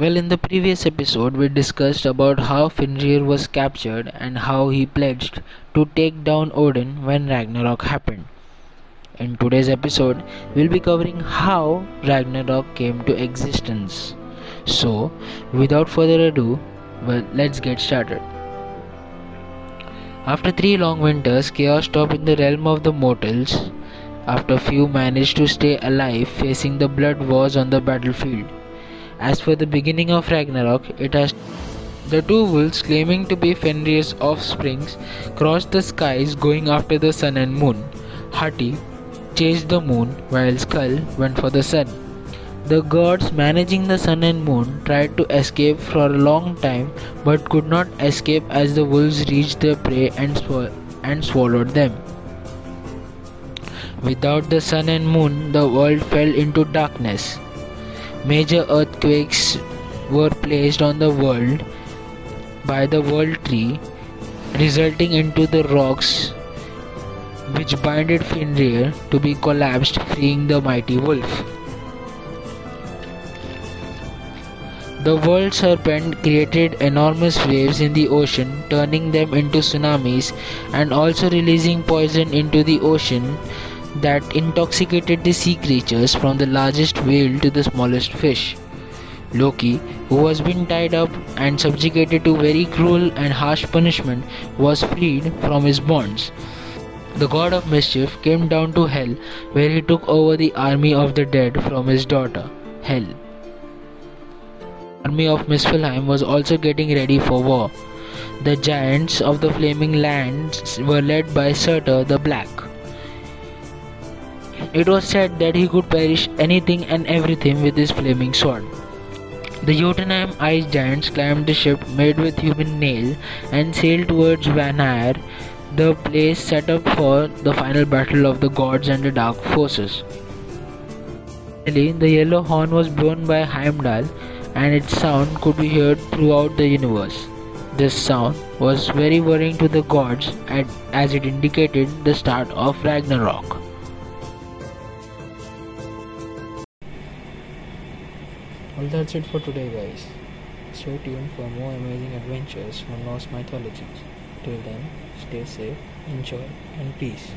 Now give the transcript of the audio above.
Well, in the previous episode, we discussed about how Fenrir was captured and how he pledged to take down Odin when Ragnarok happened. In today's episode, we'll be covering how Ragnarok came to existence. So, without further ado, well, let's get started. After three long winters, chaos stopped in the realm of the mortals. After few managed to stay alive, facing the blood wars on the battlefield. As for the beginning of Ragnarok, it has the two wolves claiming to be Fenrir's offsprings crossed the skies going after the sun and moon. Hati chased the moon while Skoll went for the sun. The gods managing the sun and moon tried to escape for a long time but could not escape as the wolves reached their prey and, sw- and swallowed them. Without the sun and moon, the world fell into darkness. Major earthquakes were placed on the world by the world tree, resulting into the rocks which binded Fenrir to be collapsed, freeing the mighty wolf. The world serpent created enormous waves in the ocean, turning them into tsunamis and also releasing poison into the ocean that intoxicated the sea creatures from the largest whale to the smallest fish. Loki, who was been tied up and subjugated to very cruel and harsh punishment, was freed from his bonds. The god of mischief came down to hell where he took over the army of the dead from his daughter, Hel army of Muspelheim was also getting ready for war. The giants of the Flaming Lands were led by Surtur the Black. It was said that he could perish anything and everything with his flaming sword. The Jotunheim ice giants climbed the ship made with human nail and sailed towards Vanir, the place set up for the final battle of the gods and the dark forces. Finally, the Gjallarhorn was blown by Heimdall and its sound could be heard throughout the universe. This sound was very worrying to the gods as it indicated the start of Ragnarok. Well, that's it for today, guys. Stay tuned for more amazing adventures from Norse mythology. Till then, stay safe, enjoy, and peace.